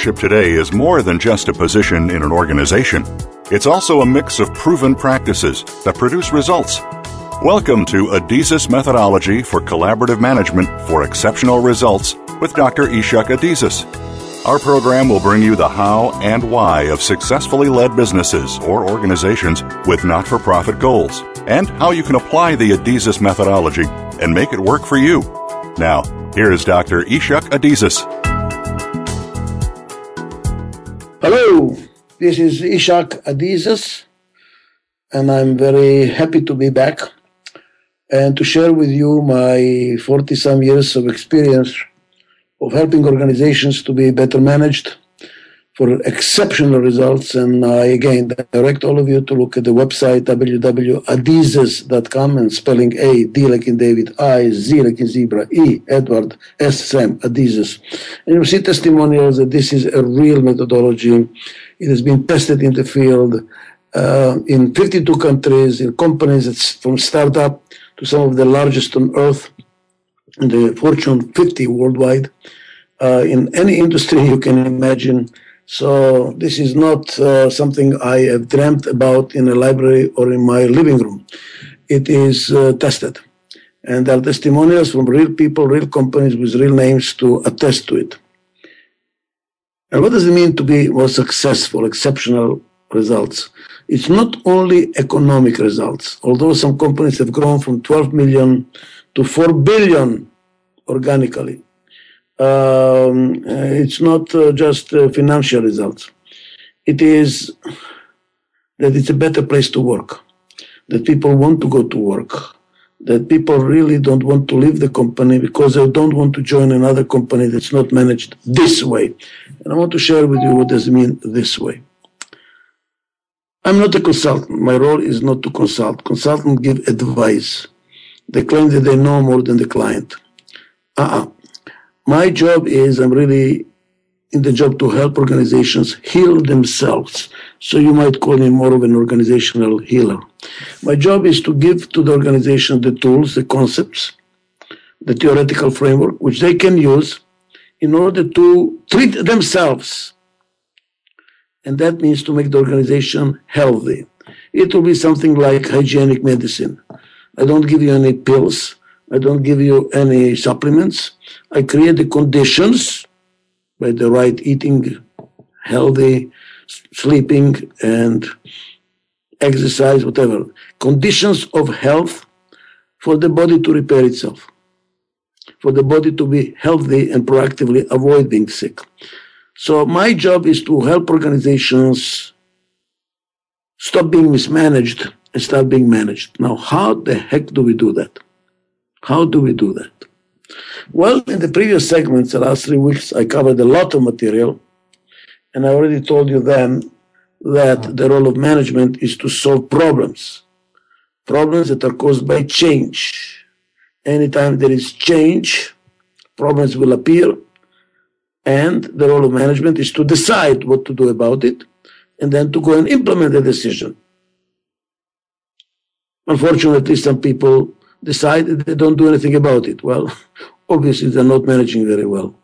leadership today is more than just a position in an organization. It's also a mix of proven practices that produce results. Welcome to Adizes Methodology for Collaborative Management for Exceptional Results with Dr. Ichak Adizes. Our program will bring you the how and why of successfully led businesses or organizations with not for profit goals and how you can apply the Adizes methodology and make it work for you. Now, here is Dr. Ichak Adizes. Hello, this is Ichak Adizes, and I'm very happy to be back and to share with you my 40 some years of experience of helping organizations to be better managed for exceptional results. And I again direct all of you to look at the website www.adizes.com and spelling A, D like in David, I, Z like in zebra, E, Edward, S, Sam, Adizes. And you'll see testimonials that this is a real methodology. It has been tested in the field uh, in 52 countries, in companies from startup to some of the largest on earth, the Fortune 50 worldwide, uh, in any industry you can imagine. So this is not uh, something I have dreamt about in a library or in my living room. It is uh, tested. And there are testimonials from real people, real companies with real names to attest to it. And what does it mean to be more successful, exceptional results? It's not only economic results, although some companies have grown from 12 million to 4 billion organically um, it's not uh, just uh, financial results. It is that it's a better place to work, that people want to go to work, that people really don't want to leave the company because they don't want to join another company that's not managed this way. And I want to share with you what does it mean this way. I'm not a consultant. My role is not to consult. Consultants give advice. They claim that they know more than the client. Uh-uh. My job is I'm really in the job to help organizations heal themselves. So you might call me more of an organizational healer. My job is to give to the organization the tools, the concepts, the theoretical framework, which they can use in order to treat themselves. And that means to make the organization healthy. It will be something like hygienic medicine. I don't give you any pills. I don't give you any supplements. I create the conditions by the right eating, healthy, sleeping, and exercise, whatever. Conditions of health for the body to repair itself, for the body to be healthy and proactively avoid being sick. So my job is to help organizations stop being mismanaged and start being managed. Now, how the heck do we do that? How do we do that? Well, in the previous segments, the last three weeks, I covered a lot of material, and I already told you then that the role of management is to solve problems, problems that are caused by change. Anytime there is change, problems will appear, and the role of management is to decide what to do about it, and then to go and implement the decision. Unfortunately, some people decide that they don't do anything about it. Well, obviously they're not managing very well.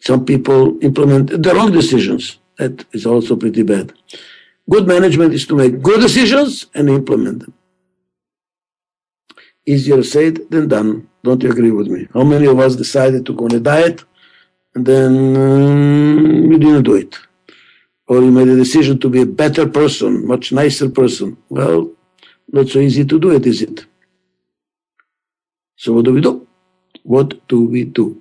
Some people implement the wrong decisions. That is also pretty bad. Good management is to make good decisions and implement them. Easier said than done. Don't you agree with me? How many of us decided to go on a diet and then um, you didn't do it? Or you made a decision to be a better person, much nicer person. Well, not so easy to do it, is it? So what do we do? What do we do?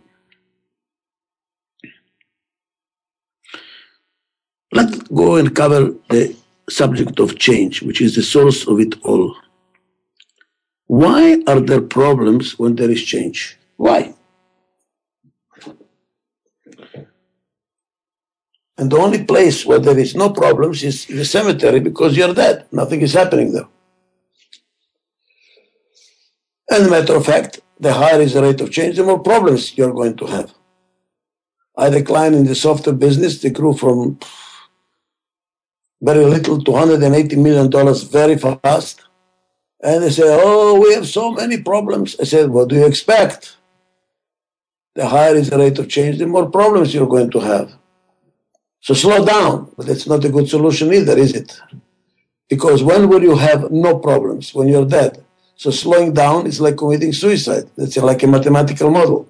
Let's go and cover the subject of change, which is the source of it all. Why are there problems when there is change? Why? And the only place where there is no problems is the cemetery because you're dead. Nothing is happening there. As a matter of fact, the higher is the rate of change, the more problems you're going to have. I declined in the software business. They grew from very little to $180 million very fast. And they say, oh, we have so many problems. I said, what do you expect? The higher is the rate of change, the more problems you're going to have. So slow down, but it's not a good solution either, is it? Because when will you have no problems? When you're dead. So slowing down is like committing suicide. It's like a mathematical model.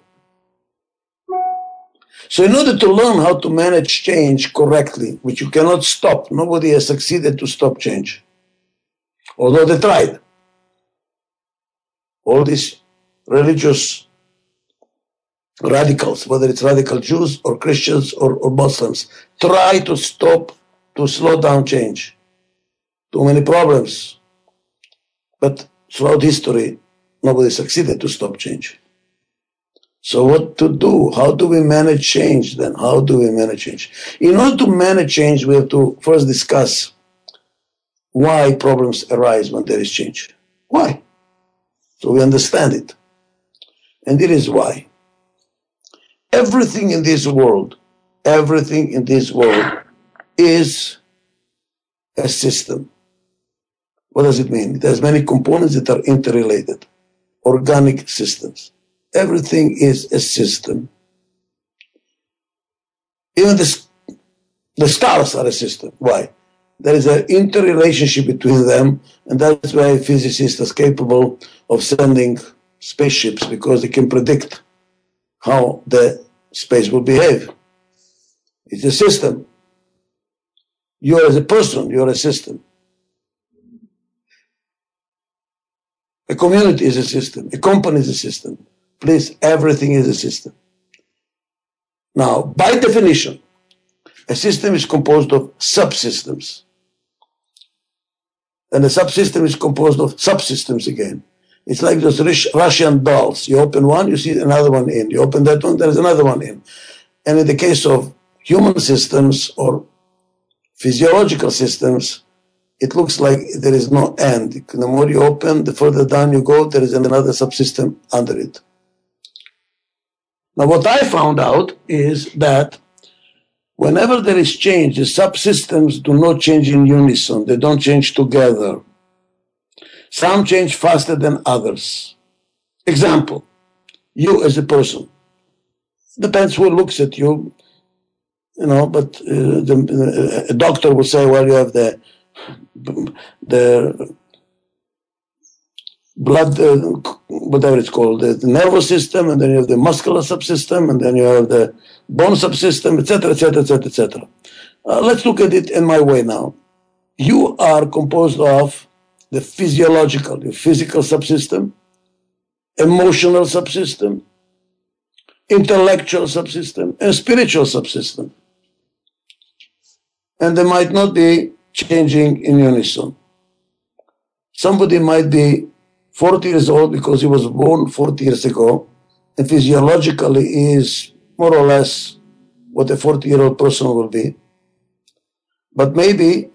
So in order to learn how to manage change correctly, which you cannot stop, nobody has succeeded to stop change. Although they tried. All these religious radicals, whether it's radical Jews or Christians or, or Muslims, try to stop, to slow down change. Too many problems. But throughout history, nobody succeeded to stop change. So what to do? How do we manage change then? How do we manage change? In order to manage change, we have to first discuss why problems arise when there is change. Why? So we understand it. And it is why. Everything in this world, everything in this world is a system. What does it mean? Has many components that are interrelated, organic systems. Everything is a system. Even the, the stars are a system. Why? There is an interrelationship between them, and that's why physicists are capable of sending spaceships because they can predict how the space will behave. It's a system. You are as a person, you are a system. A community is a system. A company is a system. Please, everything is a system. Now, by definition, a system is composed of subsystems. And a subsystem is composed of subsystems again. It's like those Russian dolls. You open one, you see another one in. You open that one, there's another one in. And in the case of human systems or physiological systems, it looks like there is no end. The more you open, the further down you go, there is another subsystem under it. Now, what I found out is that whenever there is change, the subsystems do not change in unison, they don't change together. Some change faster than others. Example, you as a person. Depends who looks at you, you know, but uh, the, uh, a doctor will say, well, you have the, the blood, uh, whatever it's called, the, the, nervous system, and then you have the muscular subsystem, and then you have the bone subsystem, etc., etc., etc., etc. Let's look at it in my way now. You are composed of the physiological, your physical subsystem, emotional subsystem, intellectual subsystem, and spiritual subsystem. And they might not be changing in unison. Somebody might be 40 years old because he was born 40 years ago, and physiologically is more or less what a 40 year old person will be. But maybe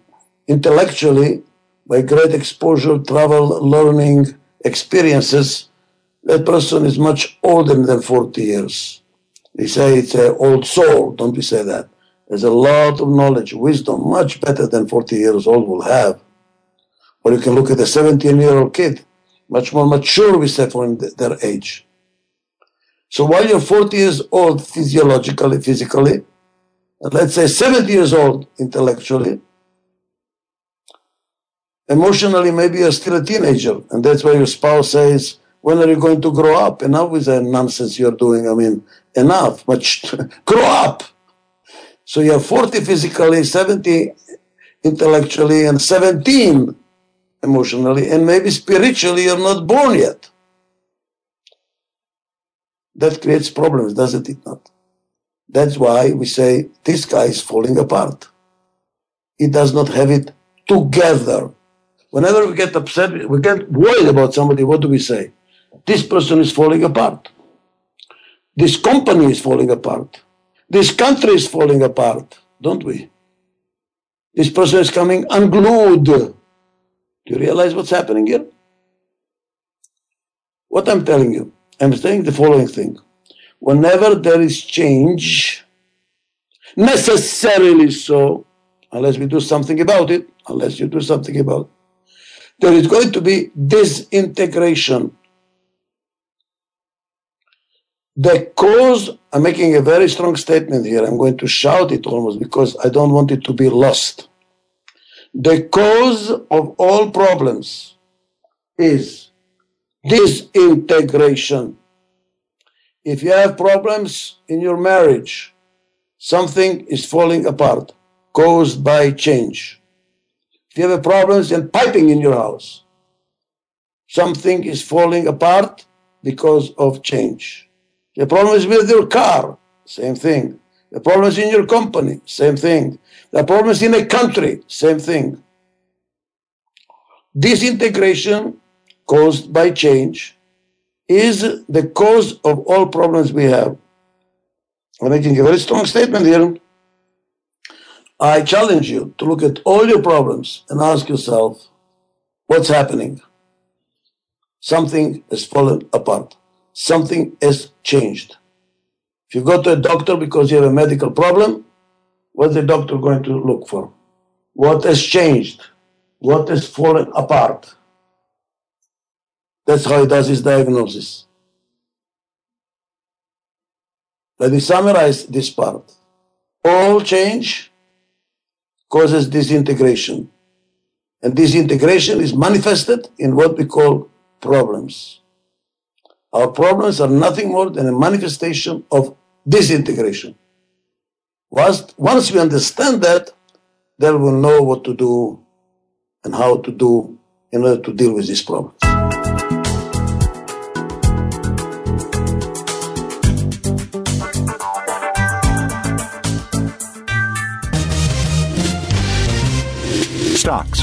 intellectually, by great exposure, travel, learning, experiences, that person is much older than 40 years. We say it's an old soul, don't we say that? There's a lot of knowledge, wisdom, much better than 40 years old will have. Or you can look at a 17 year old kid much more mature, we say, for their age. So while you're 40 years old physiologically, physically, and let's say 70 years old intellectually, emotionally, maybe you're still a teenager. And that's why your spouse says, when are you going to grow up? Enough with that nonsense you're doing. I mean, enough, but grow up. So you're 40 physically, 70 intellectually, and 17 emotionally, and maybe spiritually you're not born yet. That creates problems, doesn't it not? That's why we say this guy is falling apart. He does not have it together. Whenever we get upset, we get worried about somebody, what do we say? This person is falling apart. This company is falling apart. This country is falling apart, don't we? This person is coming unglued. Do you realize what's happening here? What I'm telling you, I'm saying the following thing. Whenever there is change, necessarily so, unless we do something about it, unless you do something about it, there is going to be disintegration. The cause, I'm making a very strong statement here. I'm going to shout it almost because I don't want it to be lost. The cause of all problems is disintegration. If you have problems in your marriage, something is falling apart caused by change. If you have problems in piping in your house, something is falling apart because of change. The problem is with your car, same thing. The problem is in your company, same thing. The problem is in a country, same thing. Disintegration caused by change is the cause of all problems we have. I'm making a very strong statement here. I challenge you to look at all your problems and ask yourself, what's happening? Something has fallen apart. Something has changed. If you go to a doctor because you have a medical problem, what's the doctor going to look for? What has changed? What has fallen apart? That's how he does his diagnosis. Let me summarize this part. All change causes disintegration. And disintegration is manifested in what we call problems. Our problems are nothing more than a manifestation of disintegration. Once, once we understand that, then we'll know what to do and how to do in order to deal with these problems.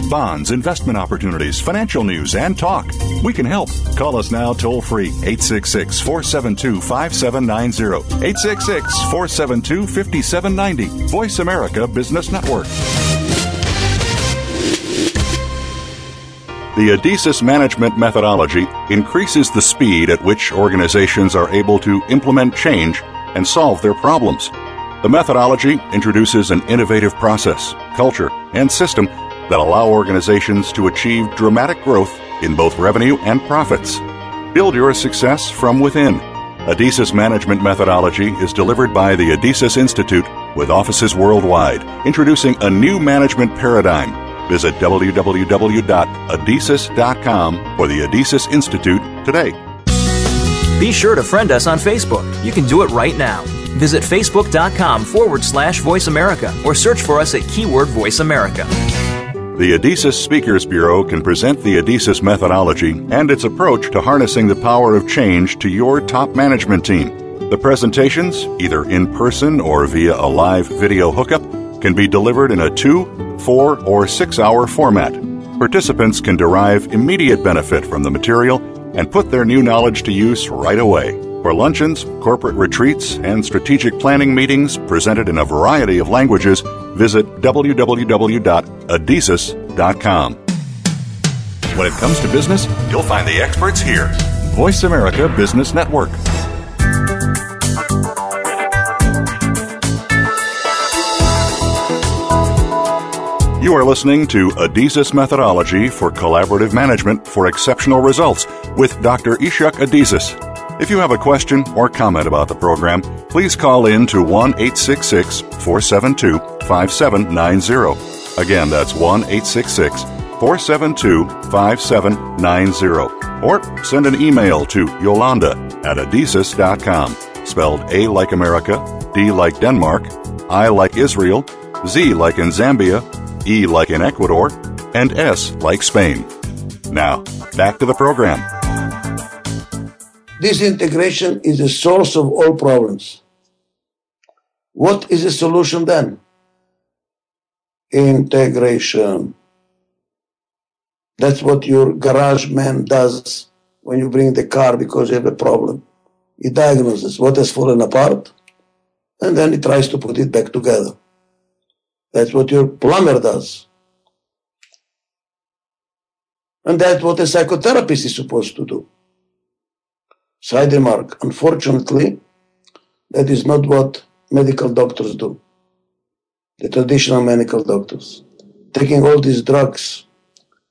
Bonds, investment opportunities, financial news, and talk. We can help. Call us now toll free 866 472 5790. 866 472 5790. Voice America Business Network. The ADIZES management methodology increases the speed at which organizations are able to implement change and solve their problems. The methodology introduces an innovative process, culture, and system that allow organizations to achieve dramatic growth in both revenue and profits. Build your success from within. Adizes Management Methodology is delivered by the Adizes Institute with offices worldwide, introducing a new management paradigm. Visit www.adizes.com for the Adizes Institute today. Be sure to friend us on Facebook. You can do it right now. Visit facebook.com forward slash voice America or search for us at keyword voice America. The Adizes Speakers Bureau can present the Adizes methodology and its approach to harnessing the power of change to your top management team. The presentations, either in person or via a live video hookup, can be delivered in a two, four, or six hour format. Participants can derive immediate benefit from the material and put their new knowledge to use right away. For luncheons, corporate retreats, and strategic planning meetings presented in a variety of languages, visit www.adizes.com. When it comes to business, you'll find the experts here. Voice America Business Network. You are listening to Adizes Methodology for Collaborative Management for Exceptional Results with Dr. Ichak Adizes. If you have a question or comment about the program, please call in to 1 866 472 5790. Again, that's 1 866 472 5790. Or send an email to Yolanda at adizes.com, spelled A like America, D like Denmark, I like Israel, Z like in Zambia, E like in Ecuador, and S like Spain. Now, back to the program. Disintegration is the source of all problems. What is the solution then? Integration. That's what your garage man does when you bring the car because you have a problem. He diagnoses what has fallen apart and then he tries to put it back together. That's what your plumber does. And that's what a psychotherapist is supposed to do. Side remark. Unfortunately, that is not what medical doctors do. The traditional medical doctors. Taking all these drugs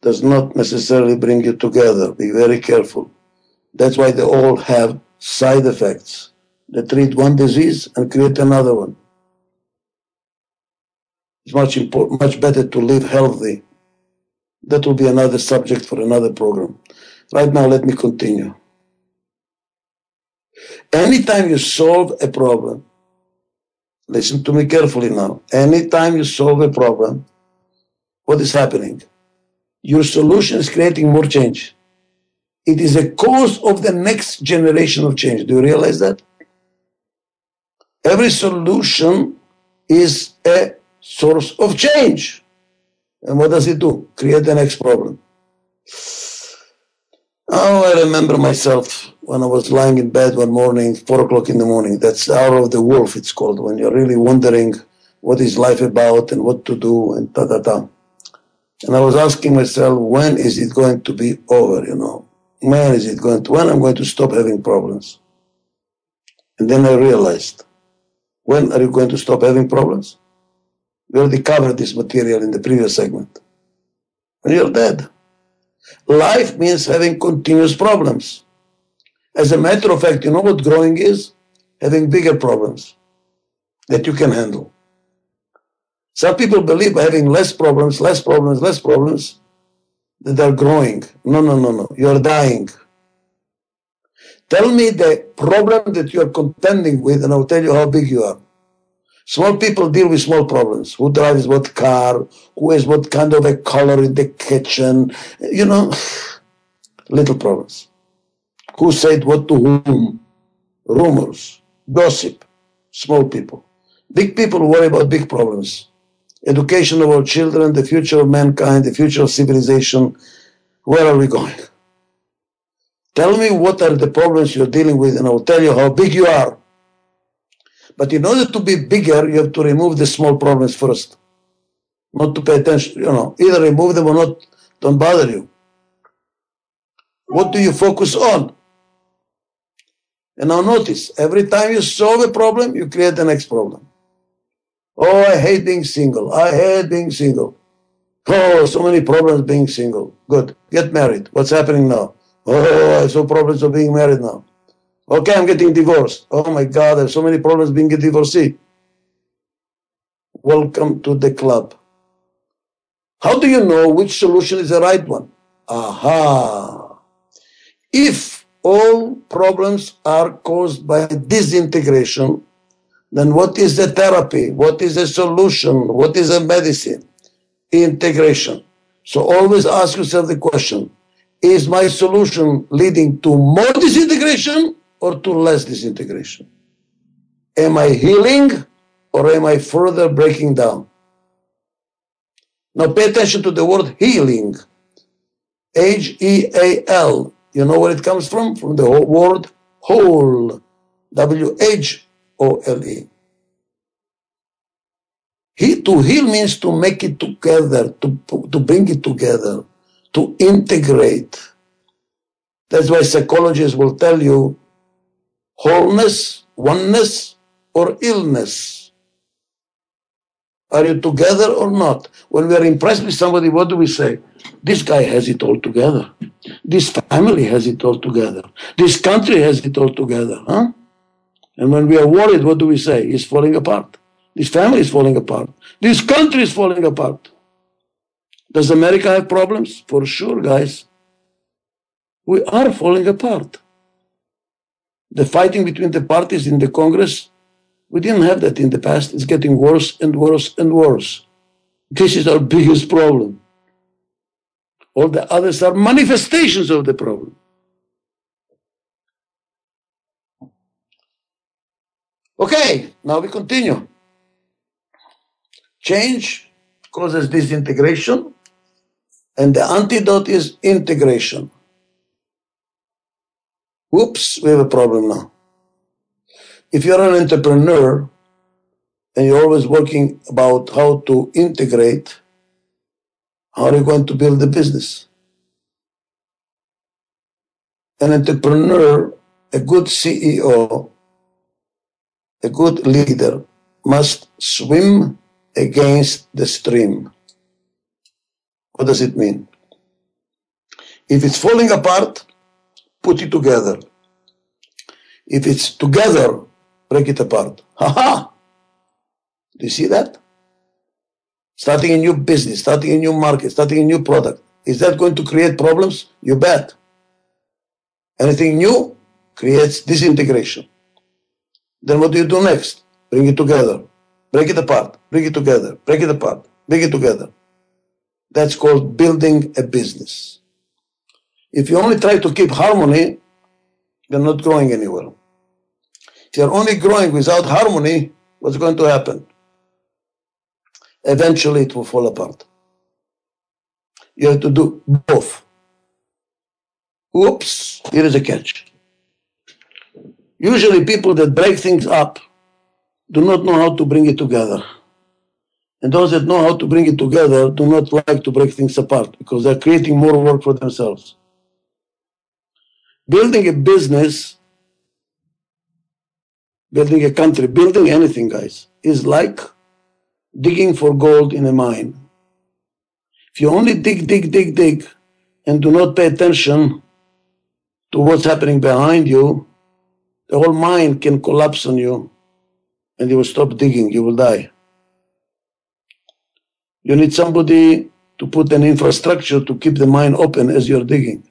does not necessarily bring you together. Be very careful. That's why they all have side effects. They treat one disease and create another one. It's much much better to live healthy. That will be another subject for another program. Right now, let me continue. Anytime you solve a problem, listen to me carefully now. Anytime you solve a problem, what is happening? Your solution is creating more change. It is a cause of the next generation of change. Do you realize that? Every solution is a source of change. And what does it do? Create the next problem. Oh, I remember myself when I was lying in bed one morning, four o'clock in the morning. That's the hour of the wolf, it's called, when you're really wondering what is life about and what to do and ta ta ta. And I was asking myself, when is it going to be over, you know? When is it going to, when I'm going to stop having problems? And then I realized, when are you going to stop having problems? We already covered this material in the previous segment. When you're dead. Life means having continuous problems. As a matter of fact, you know what growing is? Having bigger problems that you can handle. Some people believe having less problems, less problems, less problems, that they're growing. No, no, no, no. You're dying. Tell me the problem that you're contending with, and I'll tell you how big you are. Small people deal with small problems. Who drives what car? Who has what kind of a color in the kitchen? You know, little problems. Who said what to whom? Rumors, gossip, small people. Big people worry about big problems. Education of our children, the future of mankind, the future of civilization. Where are we going? Tell me what are the problems you're dealing with, and I'll tell you how big you are. But in order to be bigger, you have to remove the small problems first. Not to pay attention, you know, either remove them or not, don't bother you. What do you focus on? And now notice, every time you solve a problem, you create the next problem. Oh, I hate being single. I hate being single. Oh, so many problems being single. Good. Get married. What's happening now? Oh, I have so problems of being married now. Okay, I'm getting divorced. Oh my God, I have so many problems being a divorcee. Welcome to the club. How do you know which solution is the right one? Aha. If all problems are caused by disintegration, then what is the therapy? What is the solution? What is the medicine? Integration. So always ask yourself the question, is my solution leading to more disintegration or to less disintegration? Am I healing or am I further breaking down? Now pay attention to the word healing. H E A L. You know where it comes from? From the word whole. W H O L E. He, to heal means to make it together, to, to bring it together, to integrate. That's why psychologists will tell you wholeness, oneness, or illness? Are you together or not? When we are impressed with somebody, what do we say? This guy has it all together. This family has it all together. This country has it all together. Huh? And when we are worried, what do we say? It's falling apart. This family is falling apart. This country is falling apart. Does America have problems? For sure, guys. We are falling apart the fighting between the parties in the Congress, we didn't have that in the past. It's getting worse and worse and worse. This is our biggest problem. All the others are manifestations of the problem. Okay, now we continue. Change causes disintegration, and the antidote is integration. Whoops, we have a problem now. If you're an entrepreneur and you're always working about how to integrate, how are you going to build the business? An entrepreneur, a good CEO, a good leader must swim against the stream. What does it mean? If it's falling apart, put it together. If it's together, break it apart. Ha ha! Do you see that? Starting a new business, starting a new market, starting a new product. Is that going to create problems? You bet. Anything new creates disintegration. Then what do you do next? Bring it together. Break it apart. Bring it together. Break it apart. Bring it together. That's called building a business. If you only try to keep harmony, you're not growing anywhere. You're only growing without harmony, what's going to happen? Eventually it will fall apart. You have to do both. Oops, here is a catch. Usually people that break things up do not know how to bring it together. And those that know how to bring it together do not like to break things apart because they're creating more work for themselves. Building a business, building a country, building anything, guys, is like digging for gold in a mine. If you only dig, dig, dig, dig, and do not pay attention to what's happening behind you, the whole mine can collapse on you and you will stop digging, you will die. You need somebody to put an infrastructure to keep the mine open as you're digging.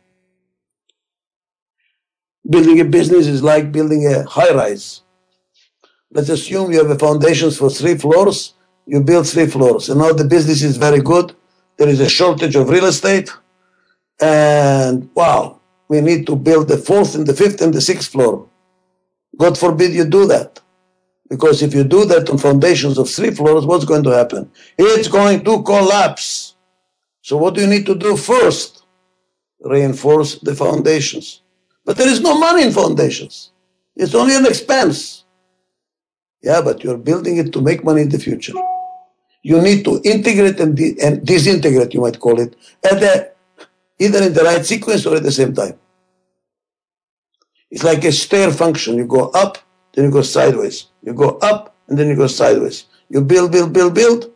Building a business is like building a high rise. Let's assume you have a foundations for three floors, you build three floors, and now the business is very good. There is a shortage of real estate, and wow, we need to build the fourth and the fifth and the sixth floor. God forbid you do that. Because if you do that on foundations of three floors, what's going to happen? It's going to collapse. So what do you need to do first? Reinforce the foundations. But there is no money in foundations. It's only an expense. Yeah, but you're building it to make money in the future. You need to integrate and, de- and disintegrate, you might call it, at the, uh, either in the right sequence or at the same time. It's like a stair function. You go up, then you go sideways. You go up, and then you go sideways. You build, build, build, build,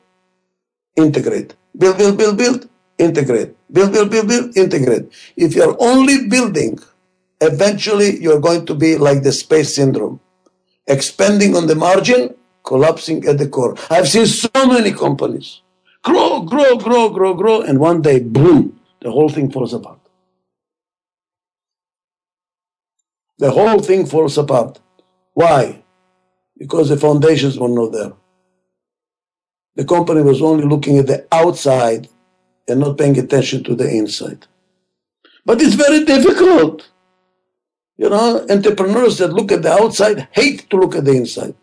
integrate. Build, build, build, build, integrate. Build, build, build, build, integrate. If you're only building, eventually you're going to be like the space syndrome. Expanding on the margin, collapsing at the core. I've seen so many companies grow, grow, grow, grow, grow, and one day, boom, the whole thing falls apart. The whole thing falls apart. Why? Because the foundations were not there. The company was only looking at the outside and not paying attention to the inside. But it's very difficult. You know, entrepreneurs that look at the outside hate to look at the inside.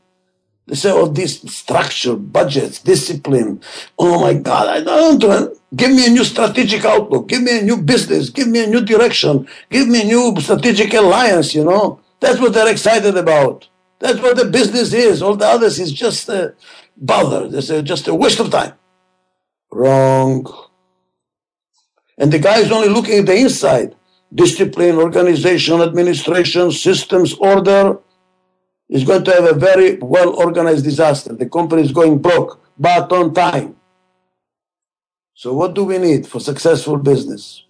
They say, oh, this structure, budgets, discipline. Oh my God, I don't want to. Give me a new strategic outlook. Give me a new business. Give me a new direction. Give me a new strategic alliance, you know. That's what they're excited about. That's what the business is. All the others is just a bother. It's just a waste of time. Wrong. And the guy is only looking at the inside. Discipline, organization, administration, systems, order is going to have a very well organized disaster. The company is going broke, but on time. So, what do we need for successful business?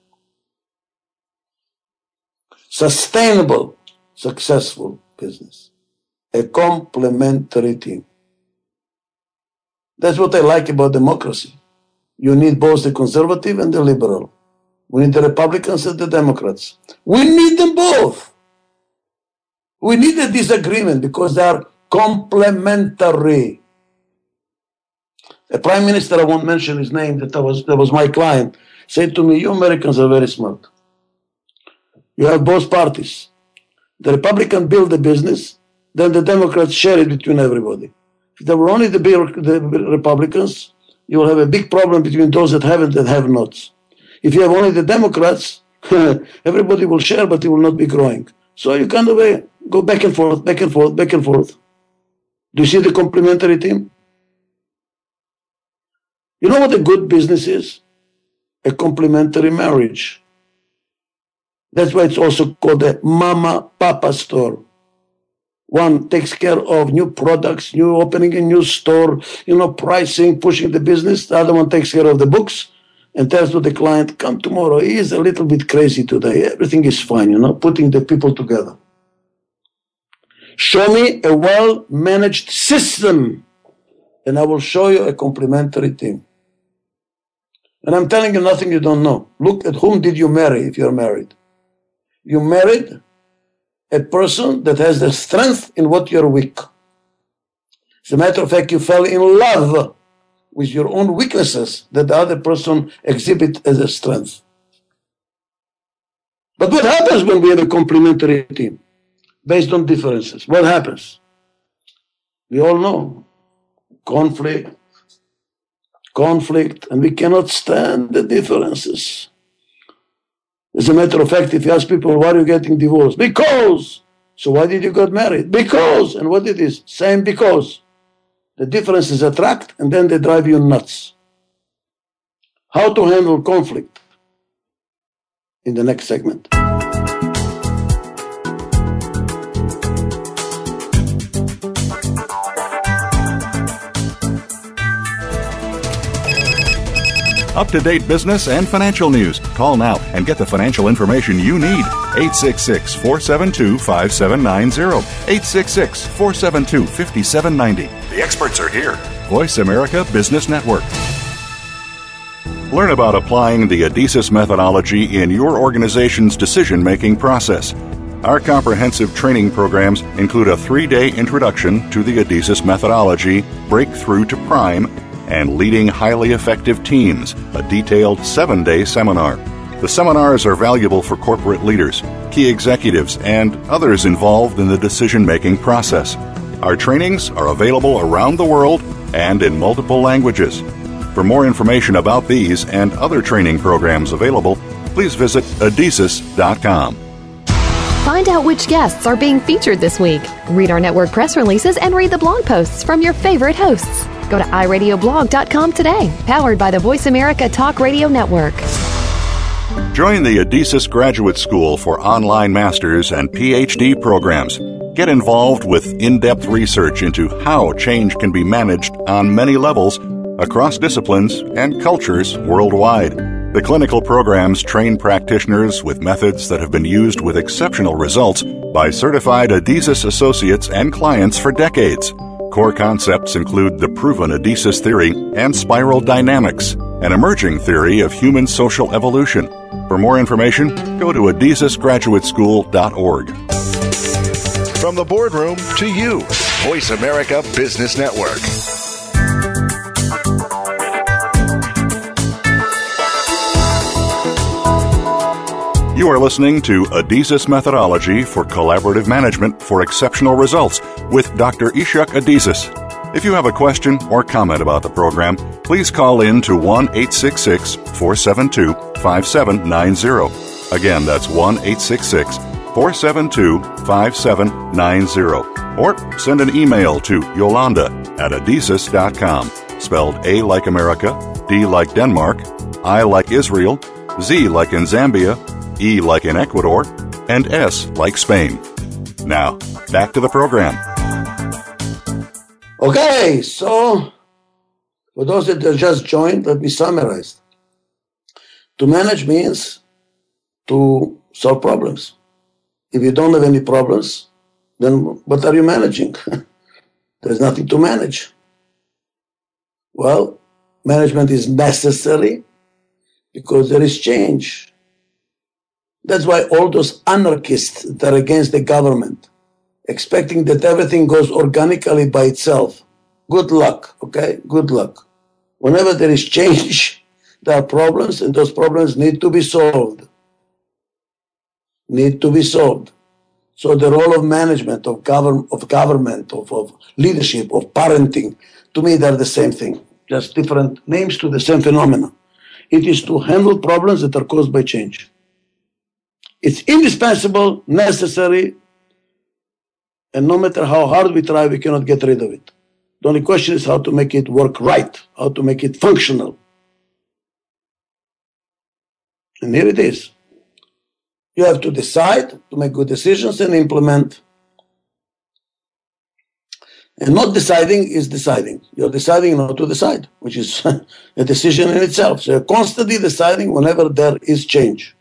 Sustainable, successful business. A complementary team. That's what I like about democracy. You need both the conservative and the liberal. We need the Republicans and the Democrats. We need them both. We need a disagreement because they are complementary. A prime minister, I won't mention his name, that was, that was my client, said to me, You Americans are very smart. You have both parties. The Republicans build the business, then the Democrats share it between everybody. If there were only the, the Republicans, you will have a big problem between those that have and that have nots. If you have only the Democrats, everybody will share, but it will not be growing. So you kind of go back and forth, back and forth, back and forth. Do you see the complementary team? You know what a good business is? A complementary marriage. That's why it's also called a mama papa store. One takes care of new products, new opening a new store, you know, pricing, pushing the business. The other one takes care of the books and tells to the client, come tomorrow. He is a little bit crazy today. Everything is fine, you know, putting the people together. Show me a well managed system, and I will show you a complementary team. And I'm telling you nothing you don't know. Look at whom did you marry if you're married. You married a person that has the strength in what you're weak. As a matter of fact, you fell in love with your own weaknesses that the other person exhibit as a strength. But what happens when we have a complementary team based on differences? What happens? We all know conflict, conflict, and we cannot stand the differences. As a matter of fact, if you ask people, why are you getting divorced? Because. So why did you get married? Because. And what it is? Same because. The differences attract and then they drive you nuts. How to handle conflict in the next segment. Up to date business and financial news. Call now and get the financial information you need. 866 472 5790. 866 472 5790. The experts are here. Voice America Business Network. Learn about applying the ADIZES methodology in your organization's decision making process. Our comprehensive training programs include a three day introduction to the ADIZES methodology, Breakthrough to Prime, and Leading Highly Effective Teams, a detailed seven day seminar. The seminars are valuable for corporate leaders, key executives, and others involved in the decision making process. Our trainings are available around the world and in multiple languages. For more information about these and other training programs available, please visit adizes.com. Find out which guests are being featured this week. Read our network press releases and read the blog posts from your favorite hosts. Go to iradioblog.com today, powered by the Voice America Talk Radio Network. Join the Adizes Graduate School for online masters and PhD programs. Get involved with in depth research into how change can be managed on many levels across disciplines and cultures worldwide. The clinical programs train practitioners with methods that have been used with exceptional results by certified Adizes associates and clients for decades. Core concepts include the proven Adizes theory and spiral dynamics, an emerging theory of human social evolution. For more information, go to adizesgraduateschool.org. From the boardroom to you, Voice America Business Network. You are listening to Adizes Methodology for Collaborative Management for Exceptional Results with Dr. Ichak Adizes. If you have a question or comment about the program, please call in to 1 866 472 5790. Again, that's 1 866 472 5790. Or send an email to Yolanda at adizes.com, spelled A like America, D like Denmark, I like Israel, Z like in Zambia, E like in Ecuador, and S like Spain. Now, back to the program. Okay, so for those that have just joined, let me summarize. To manage means to solve problems. If you don't have any problems, then what are you managing? There's nothing to manage. Well, management is necessary because there is change. That's why all those anarchists that are against the government, expecting that everything goes organically by itself, good luck, okay? Good luck. Whenever there is change, there are problems, and those problems need to be solved. Need to be solved. So the role of management, of, govern, of government, of, of leadership, of parenting, to me, they're the same thing, just different names to the same phenomena. It is to handle problems that are caused by change. It's indispensable, necessary, and no matter how hard we try, we cannot get rid of it. The only question is how to make it work right, how to make it functional. And here it is. You have to decide to make good decisions and implement. And not deciding is deciding. You're deciding not to decide, which is a decision in itself. So you're constantly deciding whenever there is change.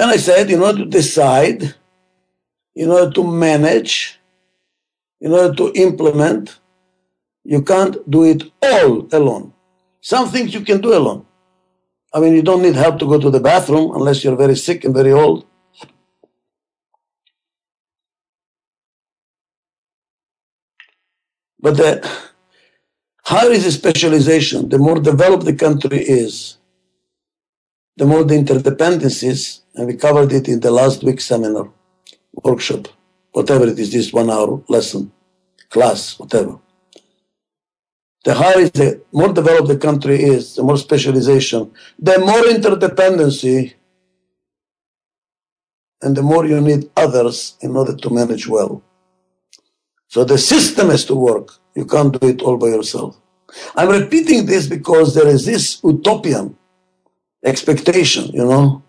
And I said, in order to decide, in order to manage, in order to implement. You can't do it all alone. Some things you can do alone. I mean, you don't need help to go to the bathroom unless you're very sick and very old. But the higher is the specialization, the more developed the country is, the more the interdependencies, and we covered it in the last week's seminar, workshop, whatever it is, this one hour lesson, class, whatever. The higher the more developed the country is, the more specialization, the more interdependency, and the more you need others in order to manage well. So the system has to work. You can't do it all by yourself. I'm repeating this because there is this utopian expectation, you know,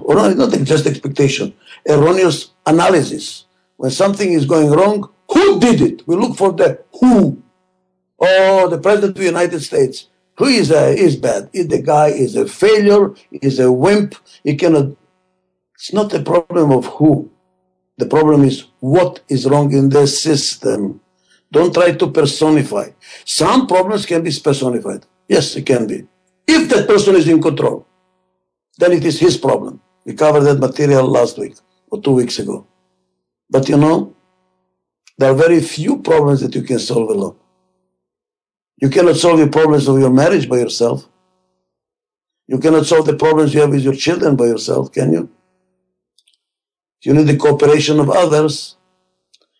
or not, just expectation, erroneous analysis. When something is going wrong, who did it? We look for the who. Oh, the president of the United States. Who is a, is bad? Is the guy is a failure? Is a wimp? He cannot. It's not a problem of who. The problem is what is wrong in the system. Don't try to personify. Some problems can be personified. Yes, it can be. If that person is in control, then it is his problem. We covered that material last week or two weeks ago. But you know, there are very few problems that you can solve alone. You cannot solve your problems of your marriage by yourself. You cannot solve the problems you have with your children by yourself, can you? You need the cooperation of others.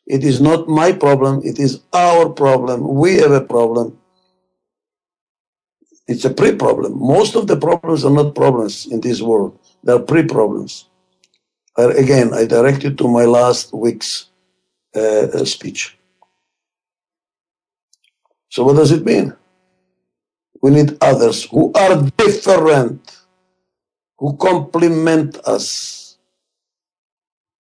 It is not my problem, it is our problem. We have a problem. It's a pre problem. Most of the problems are not problems in this world, they are pre problems. Again, I direct you to my last week's uh, speech. So, what does it mean? We need others who are different, who complement us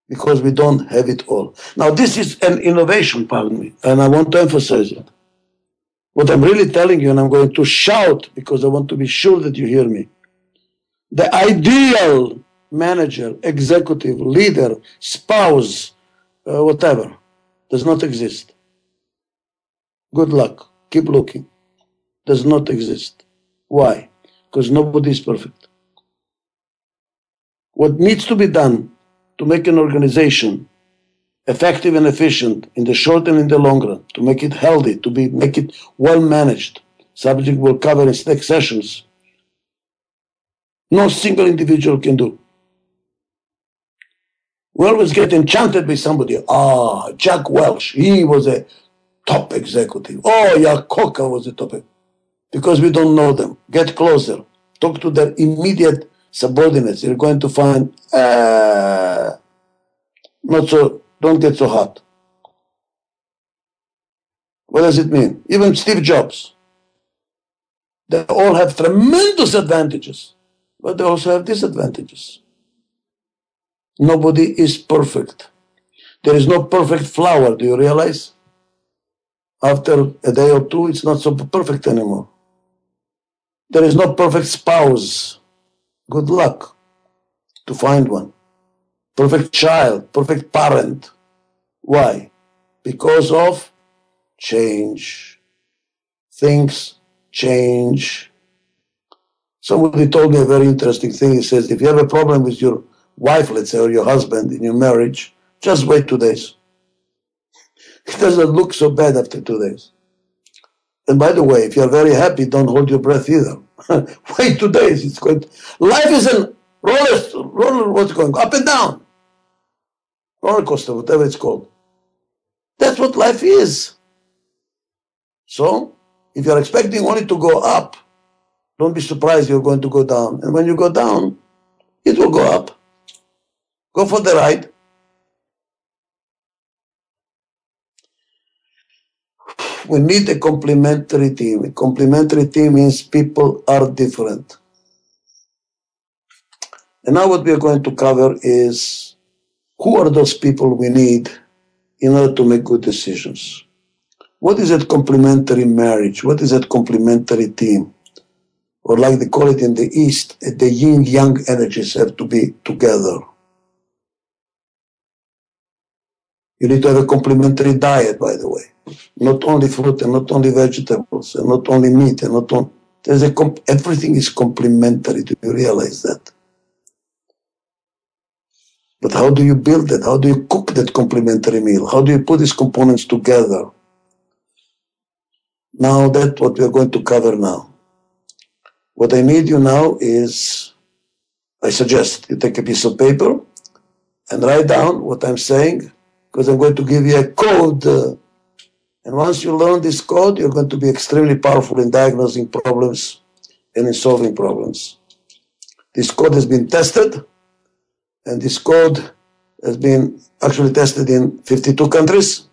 because we don't have it all. Now, this is an innovation, pardon me, and I want to emphasize it. What I'm really telling you, and I'm going to shout because I want to be sure that you hear me. The ideal manager, executive, leader, spouse, uh, whatever, does not exist. Good luck. Keep looking. Does not exist. Why? Because nobody is perfect. What needs to be done to make an organization effective and efficient in the short and in the long run, to make it healthy, to be make it well managed. Subject we'll cover in next sessions. No single individual can do. We always get enchanted by somebody. Ah, Jack Welch, he was a top executive. Oh, Iacocca was a top. Because we don't know them. Get closer. Talk to their immediate subordinates, you're going to find uh, not so, don't get so hot. What does it mean? Even Steve Jobs. They all have tremendous advantages, but they also have disadvantages. Nobody is perfect. There is no perfect flower, do you realize? After a day or two, it's not so perfect anymore. There is no perfect spouse. Good luck to find one. Perfect child, perfect parent. Why? Because of change. Things change. Somebody told me a very interesting thing. He says, if you have a problem with your wife, let's say, or your husband in your marriage, just wait two days. It doesn't look so bad after two days. And by the way, if you're very happy, don't hold your breath either. Wait two days. It's going. Life is a roller, roller. What's going up and down? Roller coaster, whatever it's called. That's what life is. So, if you're expecting only to go up, don't be surprised you're going to go down. And when you go down, it will go up. Go for the ride. we need a complementary team. A complementary team means people are different. And now what we are going to cover is who are those people we need in order to make good decisions? What is that complementary marriage? What is that complementary team? Or like they call it in the East, the yin yang energies have to be together. You need to have a complementary diet, by the way. Not only fruit and not only vegetables and not only meat and not on. There's a comp- everything is complementary. Do you realize that? But how do you build it? How do you cook that complementary meal? How do you put these components together? Now that's what we're going to cover now. What I need you now is, I suggest you take a piece of paper and write down what I'm saying, because I'm going to give you a code. And once you learn this code, you're going to be extremely powerful in diagnosing problems and in solving problems. This code has been tested, and this code has been actually tested in 52 countries,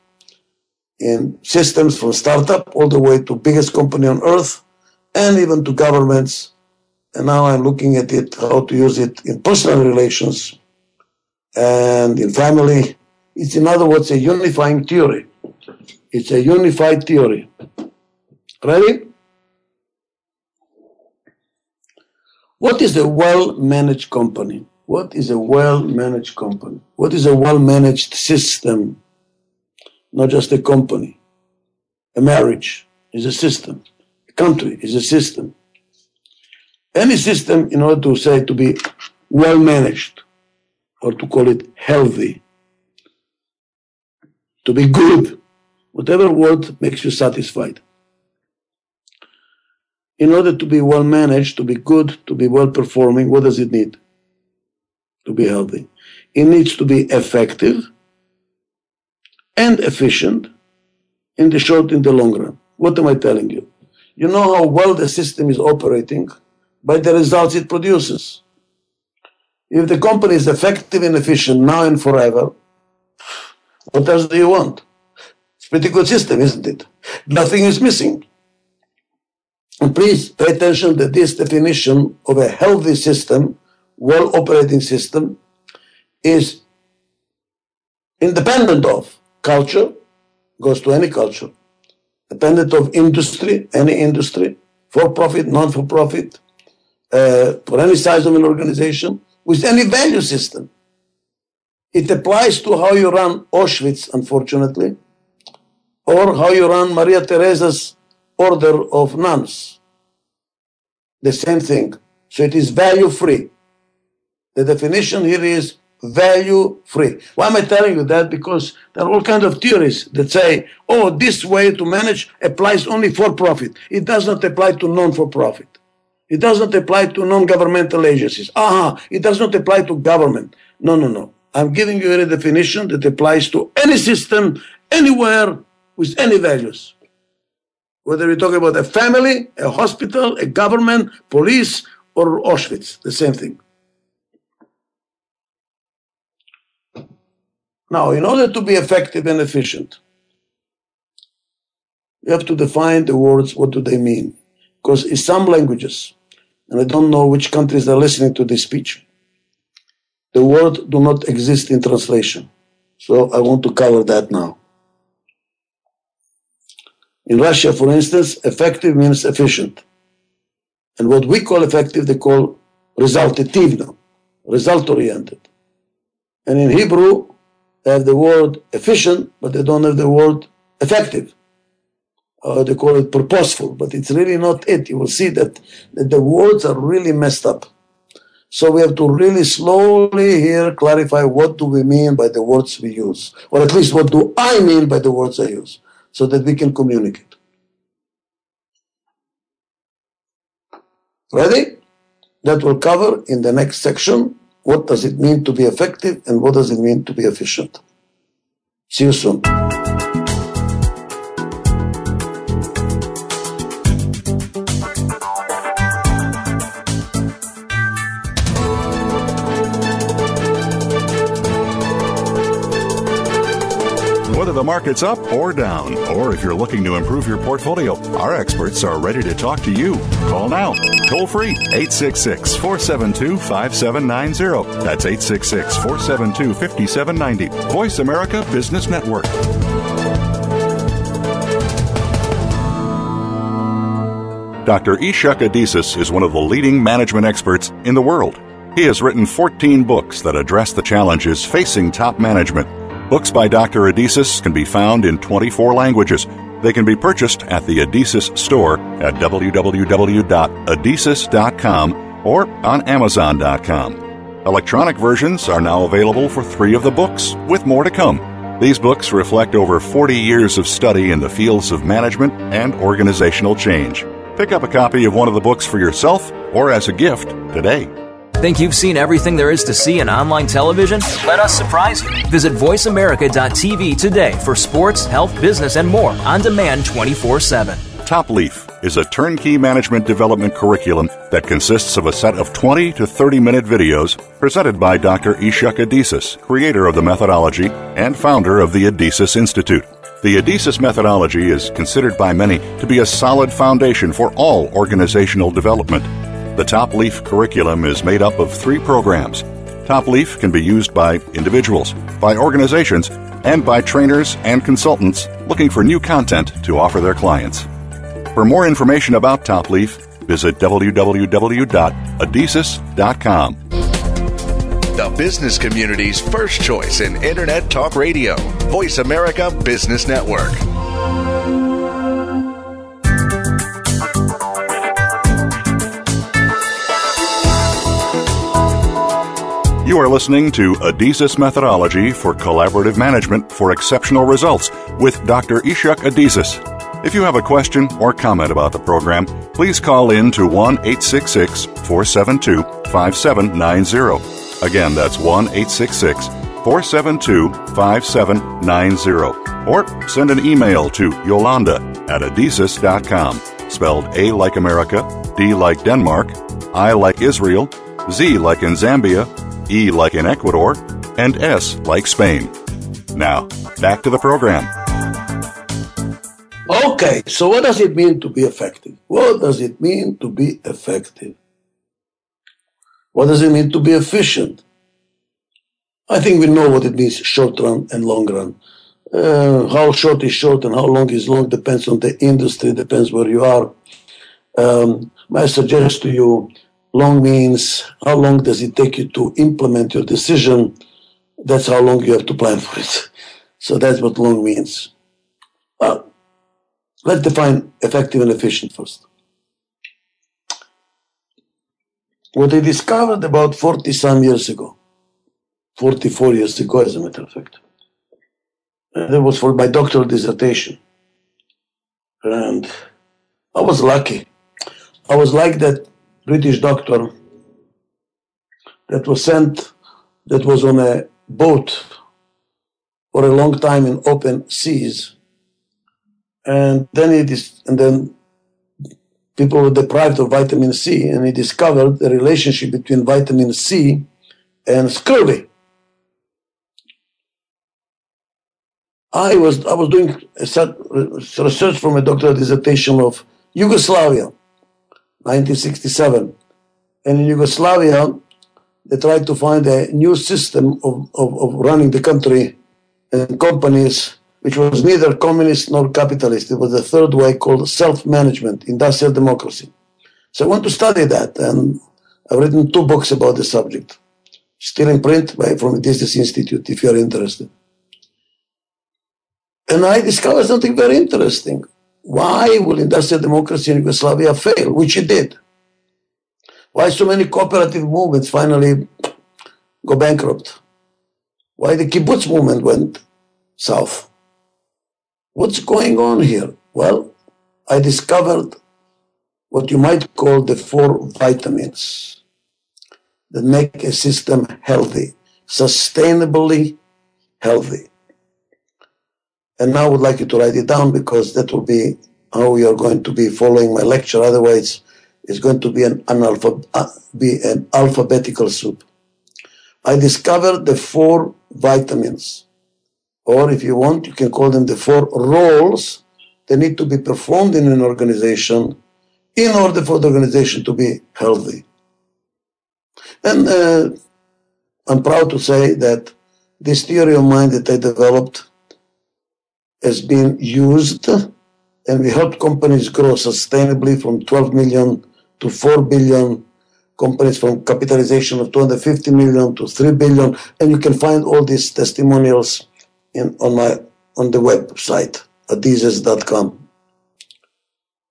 in systems from startup all the way to biggest company on earth, and even to governments. And now I'm looking at it, how to use it in personal relations and in family. It's, in other words, a unifying theory. It's a unified theory. Ready? What is a well managed company? What is a well managed company? What is a well managed system? Not just a company. A marriage is a system. A country is a system. Any system, in order to say to be well managed, or to call it healthy, to be good, whatever word makes you satisfied. In order to be well managed, to be good, to be well performing, what does it need? To be healthy. It needs to be effective and efficient in the short in the long run. What am I telling you? You know how well the system is operating by the results it produces. If the company is effective and efficient now and forever, what else do you want? It's pretty good system, isn't it? Nothing is missing. And please pay attention that this definition of a healthy system, well operating system, is independent of culture, goes to any culture, dependent of industry, any industry, for profit, non for profit, uh, for any size of an organization, with any value system. It applies to how you run Auschwitz, unfortunately, or how you run Maria Theresa's order of nuns. The same thing. So it is value free. The definition here is value free. Why am I telling you that? Because there are all kinds of theories that say, oh, this way to manage applies only for profit. It does not apply to non for profit. It does not apply to non-governmental agencies. Aha, it does not apply to government. No, no, no. I'm giving you a definition that applies to any system, anywhere, with any values. Whether we're talking about a family, a hospital, a government, police, or Auschwitz, the same thing. Now, in order to be effective and efficient, you have to define the words, what do they mean? Because in some languages, and I don't know which countries are listening to this speech, the word do not exist in translation. So I want to cover that now. In Russia, for instance, effective means efficient. And what we call effective, they call resultativno, result oriented. And in Hebrew, they have the word efficient, but they don't have the word effective uh, they call it purposeful, but it's really not it. You will see that, that the words are really messed up. So we have to really slowly here clarify what do we mean by the words we use, or at least what do I mean by the words I use, so that we can communicate. Ready? That will cover in the next section what does it mean to be effective and what does it mean to be efficient. See you soon. The market's up or down, or if you're looking to improve your portfolio, our experts are ready to talk to you. Call now, toll free, 866 472 5790. That's 866 472 5790. Voice America Business Network. Dr. Ichak Adizes is one of the leading management experts in the world. He has written 14 books that address the challenges facing top management Books by Dr. Adizes can be found in 24 languages. They can be purchased at the Adizes store at www.adizes.com or on amazon.com. Electronic versions are now available for three of the books, with more to come. These books reflect over 40 years of study in the fields of management and organizational change. Pick up a copy of one of the books for yourself or as a gift today. Think you've seen everything there is to see in online television? Let us surprise you. Visit VoiceAmerica.tv today for sports, health, business, and more on demand 24 7. Top Leaf is a turnkey management development curriculum that consists of a set of 20 to 30 minute videos presented by Dr. Ichak Adizes, creator of the methodology and founder of the Adizes Institute. The Adizes methodology is considered by many to be a solid foundation for all organizational development. The Top Leaf curriculum is made up of three programs. Top Leaf can be used by individuals, by organizations, and by trainers and consultants looking for new content to offer their clients. For more information about Top Leaf, visit www.adizes.com. The business community's first choice in Internet Talk Radio, Voice America Business Network. You are listening to Adizes Methodology for Collaborative Management for Exceptional Results with Dr. Ichak Adizes. If you have a question or comment about the program, please call in to 1 866 472 5790. Again, that's 1 866 472 5790. Or send an email to Yolanda at adizes.com, spelled A like America, D like Denmark, I like Israel, Z like in Zambia, E like in Ecuador, and S like Spain. Now, back to the program. Okay, so what does it mean to be effective? What does it mean to be effective? What does it mean to be efficient? I think we know what it means short run and long run. Uh, how short is short and how long is long depends on the industry, depends where you are. Um, I suggest to you Long means how long does it take you to implement your decision? That's how long you have to plan for it. So that's what long means. Well, let's define effective and efficient first. What I discovered about 40 some years ago, 44 years ago, as a matter of fact, uh, that was for my doctoral dissertation. And I was lucky. I was like that British doctor that was sent, that was on a boat for a long time in open seas. And then it is, and then people were deprived of vitamin C, and he discovered the relationship between vitamin C and scurvy. I was I was doing research from a doctoral dissertation of Yugoslavia, 1967. And in Yugoslavia, they tried to find a new system of, of, of running the country and companies, which was neither communist nor capitalist. It was a third way called self-management, industrial democracy. So I want to study that, and I've written two books about the subject, still in print by, from the Business Institute, if you're interested. And I discovered something very interesting. Why will industrial democracy in Yugoslavia fail, which it did? Why so many cooperative movements finally go bankrupt? Why the kibbutz movement went south? What's going on here? Well, I discovered what you might call the four vitamins that make a system healthy, sustainably healthy. And now I would like you to write it down because that will be how you are going to be following my lecture. Otherwise, it's going to be an, uh, be an alphabetical soup. I discovered the four vitamins, or if you want, you can call them the four roles that need to be performed in an organization in order for the organization to be healthy. And uh, I'm proud to say that this theory of mind that I developed has been used and we helped companies grow sustainably from 12 million to 4 billion companies from capitalization of 250 million to 3 billion and you can find all these testimonials in, on my on the website adizes.com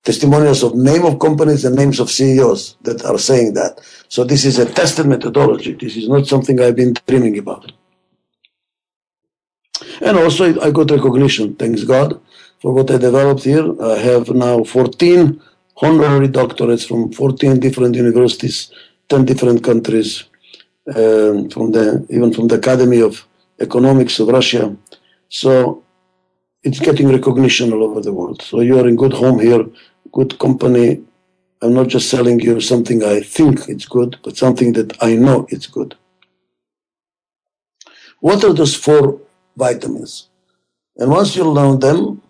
testimonials of name of companies and names of CEOs that are saying that. So this is a tested methodology. This is not something I've been dreaming about. And also I got recognition, thanks God, for what I developed here. I have now 14 honorary doctorates from 14 different universities, 10 different countries, um, from the even from the Academy of Economics of Russia. So it's getting recognition all over the world. So you are in good home here good company. I'm not just selling you something I think it's good, but something that I know it's good. What are those four vitamins? And once you learn them,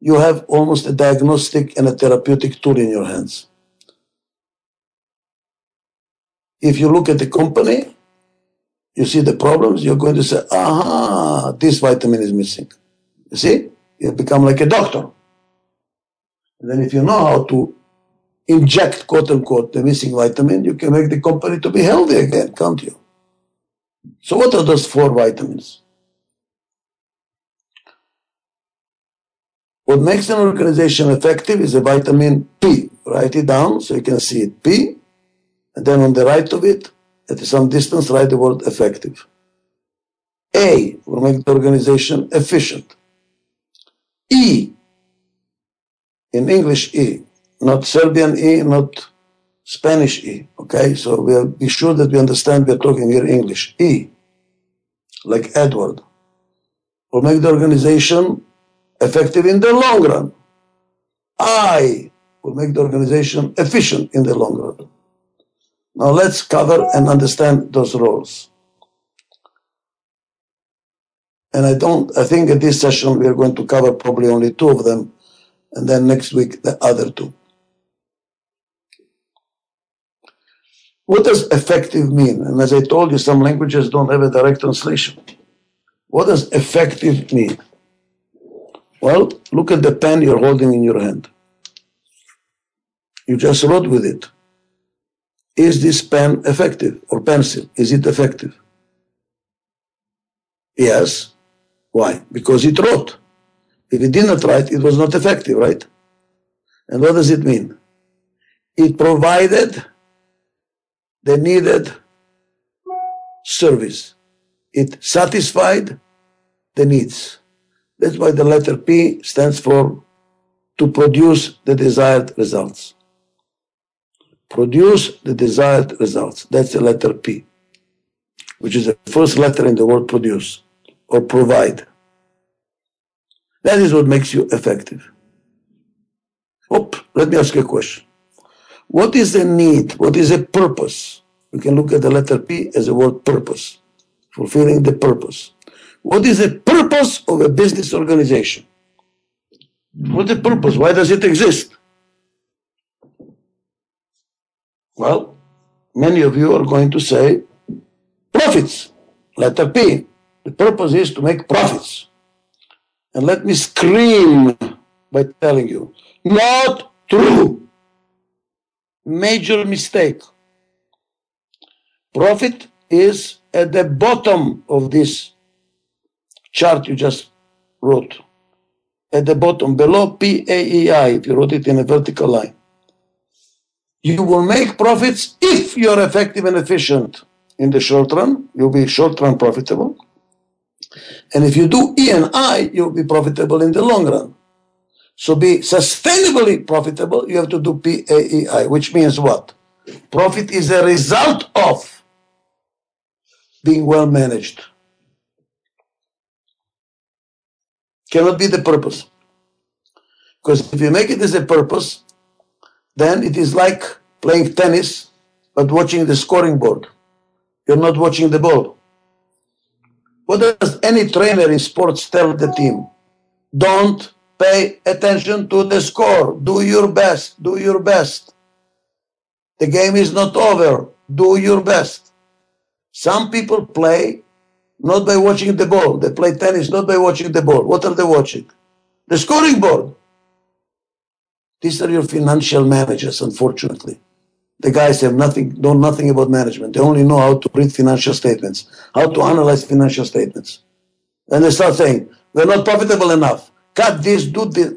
you have almost a diagnostic and a therapeutic tool in your hands. If you look at the company, you see the problems, you're going to say, aha, this vitamin is missing. You see? You become like a doctor. And then if you know how to inject, quote unquote, the missing vitamin, you can make the company to be healthy again, can't you? So what are those four vitamins? What makes an organization effective is a vitamin P. Write it down so you can see it. P. And then on the right of it, at some distance, write the word effective. A will make the organization efficient. E in English E, not Serbian E, not Spanish E. Okay, so we'll be sure that we understand we're talking here English. E, like Edward, will make the organization effective in the long run. I will make the organization efficient in the long run. Now let's cover and understand those roles. And I don't, I think in this session we are going to cover probably only two of them and then next week the other two. What does effective mean? And as I told you, some languages don't have a direct translation. What does effective mean? Well, look at the pen you're holding in your hand. You just wrote with it. Is this pen effective or pencil? Is it effective? Yes. Why? Because it wrote. If it did not write, it was not effective, right? And what does it mean? It provided the needed service. It satisfied the needs. That's why the letter P stands for to produce the desired results. Produce the desired results. That's the letter P, which is the first letter in the word produce or provide. That is what makes you effective. Oh, let me ask you a question. What is the need? What is a purpose? We can look at the letter P as a word purpose, fulfilling the purpose. What is the purpose of a business organization? What's the purpose? Why does it exist? Well, many of you are going to say profits. Letter P. The purpose is to make profits. And let me scream by telling you, not true. Major mistake. Profit is at the bottom of this chart you just wrote. At the bottom, below PAEI, if you wrote it in a vertical line. You will make profits if you're effective and efficient in the short run. You'll be short run profitable. And if you do E and I, you'll be profitable in the long run. So be sustainably profitable, you have to do PAEI, which means what? Profit is a result of being well managed. Cannot be the purpose. Because if you make it as a purpose, then it is like playing tennis but watching the scoring board. You're not watching the ball. What does any trainer in sports tell the team? Don't pay attention to the score. Do your best. Do your best. The game is not over. Do your best. Some people play not by watching the ball. They play tennis not by watching the ball. What are they watching? The scoring board. These are your financial managers, unfortunately. The guys have nothing, know nothing about management. They only know how to read financial statements, how to analyze financial statements. And they start saying, we're not profitable enough. Cut this, do this.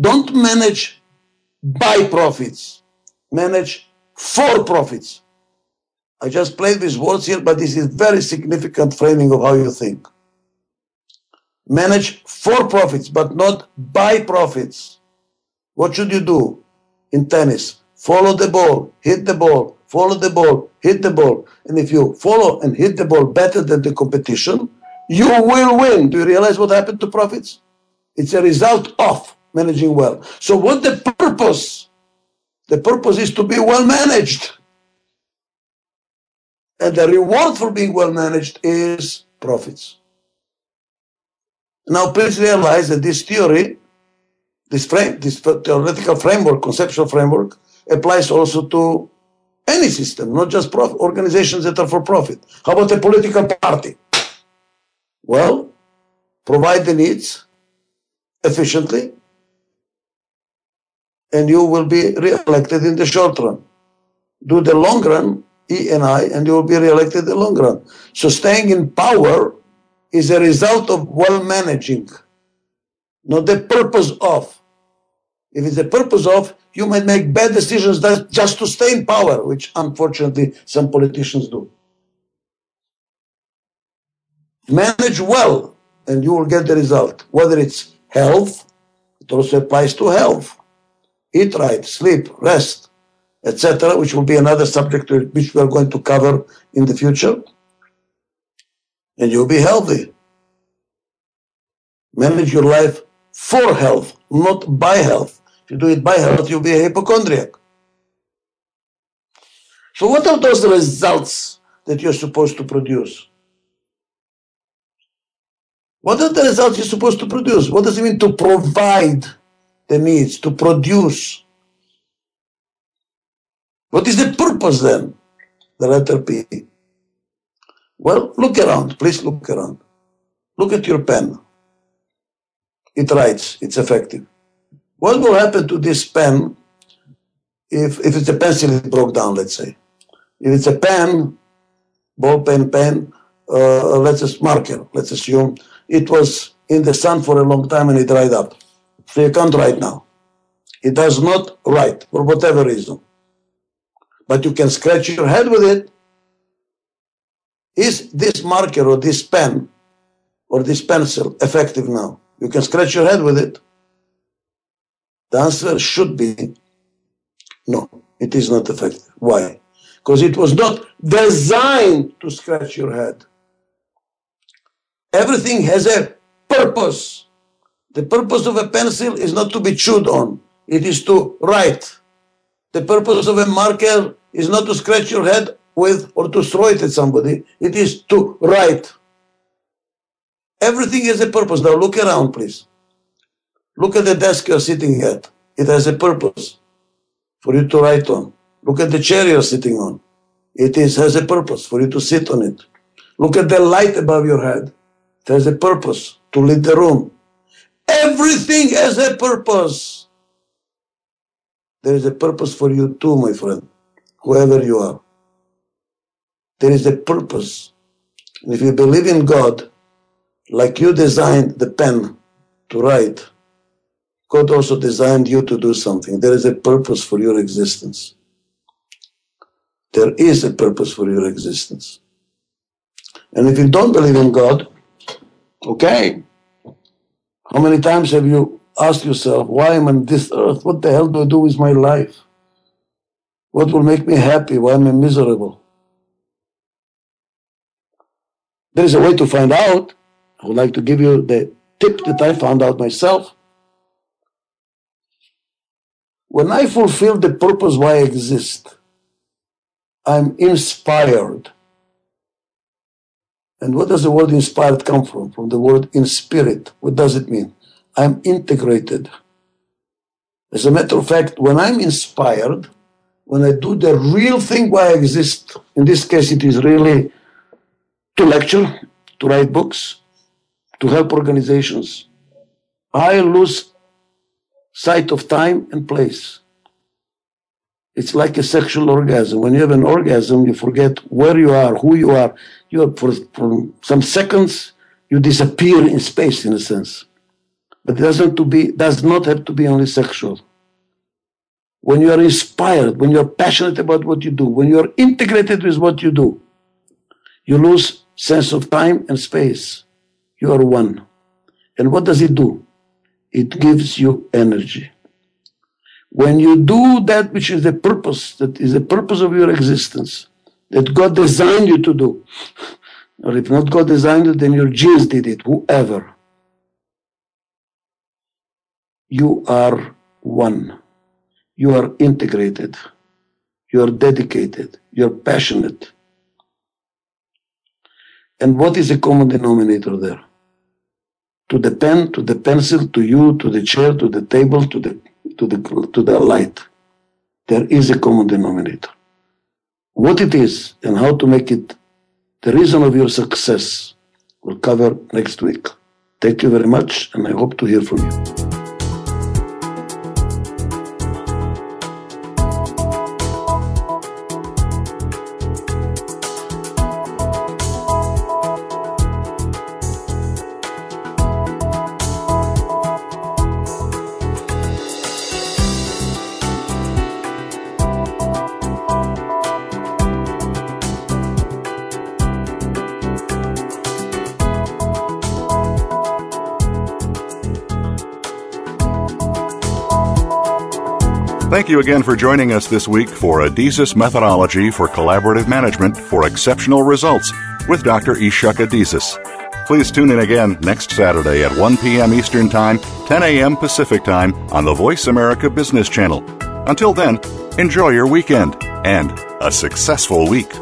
Don't manage by profits. Manage for profits. I just played these words here, but this is very significant framing of how you think. Manage for profits, but not by profits. What should you do in tennis? Follow the ball, hit the ball, follow the ball, hit the ball. And if you follow and hit the ball better than the competition, you will win. Do you realize what happened to profits? It's a result of managing well. So what the purpose? The purpose is to be well managed. And the reward for being well managed is profits. Now please realize that this theory, this frame, this theoretical framework, conceptual framework, applies also to any system, not just profit, organizations that are for profit. How about a political party? Well, provide the needs efficiently, and you will be re-elected in the short run. Do the long run, E and I, and you will be re-elected in the long run. So staying in power is a result of well managing, not the purpose of. If it's the purpose of, you might make bad decisions just to stay in power, which unfortunately some politicians do. Manage well, and you will get the result. Whether it's health, it also applies to health. Eat right, sleep, rest, etc., which will be another subject which we are going to cover in the future. And you'll be healthy. Manage your life for health, not by health. If you do it by health, you'll be a hypochondriac. So, what are those results that you're supposed to produce? What are the results you're supposed to produce? What does it mean to provide the needs, to produce? What is the purpose then? The letter P. Well, look around. Please look around. Look at your pen. It writes. It's effective. What will happen to this pen if, if it's a pencil it broke down, let's say? If it's a pen, ball pen, pen, uh, let's just marker, let's assume it was in the sun for a long time and it dried up. So you can't write now. It does not write for whatever reason. But you can scratch your head with it. Is this marker or this pen or this pencil effective now? You can scratch your head with it. The answer should be no, it is not effective. Why? Because it was not designed to scratch your head. Everything has a purpose. The purpose of a pencil is not to be chewed on, it is to write. The purpose of a marker is not to scratch your head with or to throw it at somebody, it is to write. Everything has a purpose. Now look around, please. Look at the desk you're sitting at. It has a purpose for you to write on. Look at the chair you're sitting on. It is, has a purpose for you to sit on it. Look at the light above your head. It has a purpose to lit the room. Everything has a purpose. There is a purpose for you too, my friend, whoever you are. There is a purpose. And if you believe in God, like you designed the pen to write, God also designed you to do something. There is a purpose for your existence. There is a purpose for your existence. And if you don't believe in God, okay, how many times have you asked yourself, why am I on this earth? What the hell do I do with my life? What will make me happy? Why am I miserable? There is a way to find out. I would like to give you the tip that I found out myself. When I fulfill the purpose why I exist, I'm inspired. And what does the word inspired come from? From the word in spirit. What does it mean? I'm integrated. As a matter of fact, when I'm inspired, when I do the real thing why I exist, in this case, it is really to lecture, to write books, to help organizations, I lose sight of time and place. It's like a sexual orgasm. When you have an orgasm, you forget where you are, who you are. You are for, for some seconds, you disappear in space in a sense. But it doesn't to be does not have to be only sexual. When you are inspired, when you are passionate about what you do, when you are integrated with what you do, you lose sense of time and space. You are one. And what does it do? It gives you energy. When you do that which is the purpose, that is the purpose of your existence, that God designed you to do, or if not God designed it, then your genes did it, whoever. You are one. You are integrated. You are dedicated. You're passionate. And what is the common denominator there? To the pen, to the pencil, to you, to the chair, to the table, to the to the to the light. There is a common denominator. What it is and how to make it the reason of your success we'll cover next week. Thank you very much, and I hope to hear from you. Thank you again for joining us this week for Adizes Methodology for Collaborative Management for Exceptional Results with Dr. Ichak Adizes. Please tune in again next Saturday at 1 p.m. Eastern Time, 10 a.m. Pacific Time on the Voice America Business Channel. Until then, enjoy your weekend and a successful week.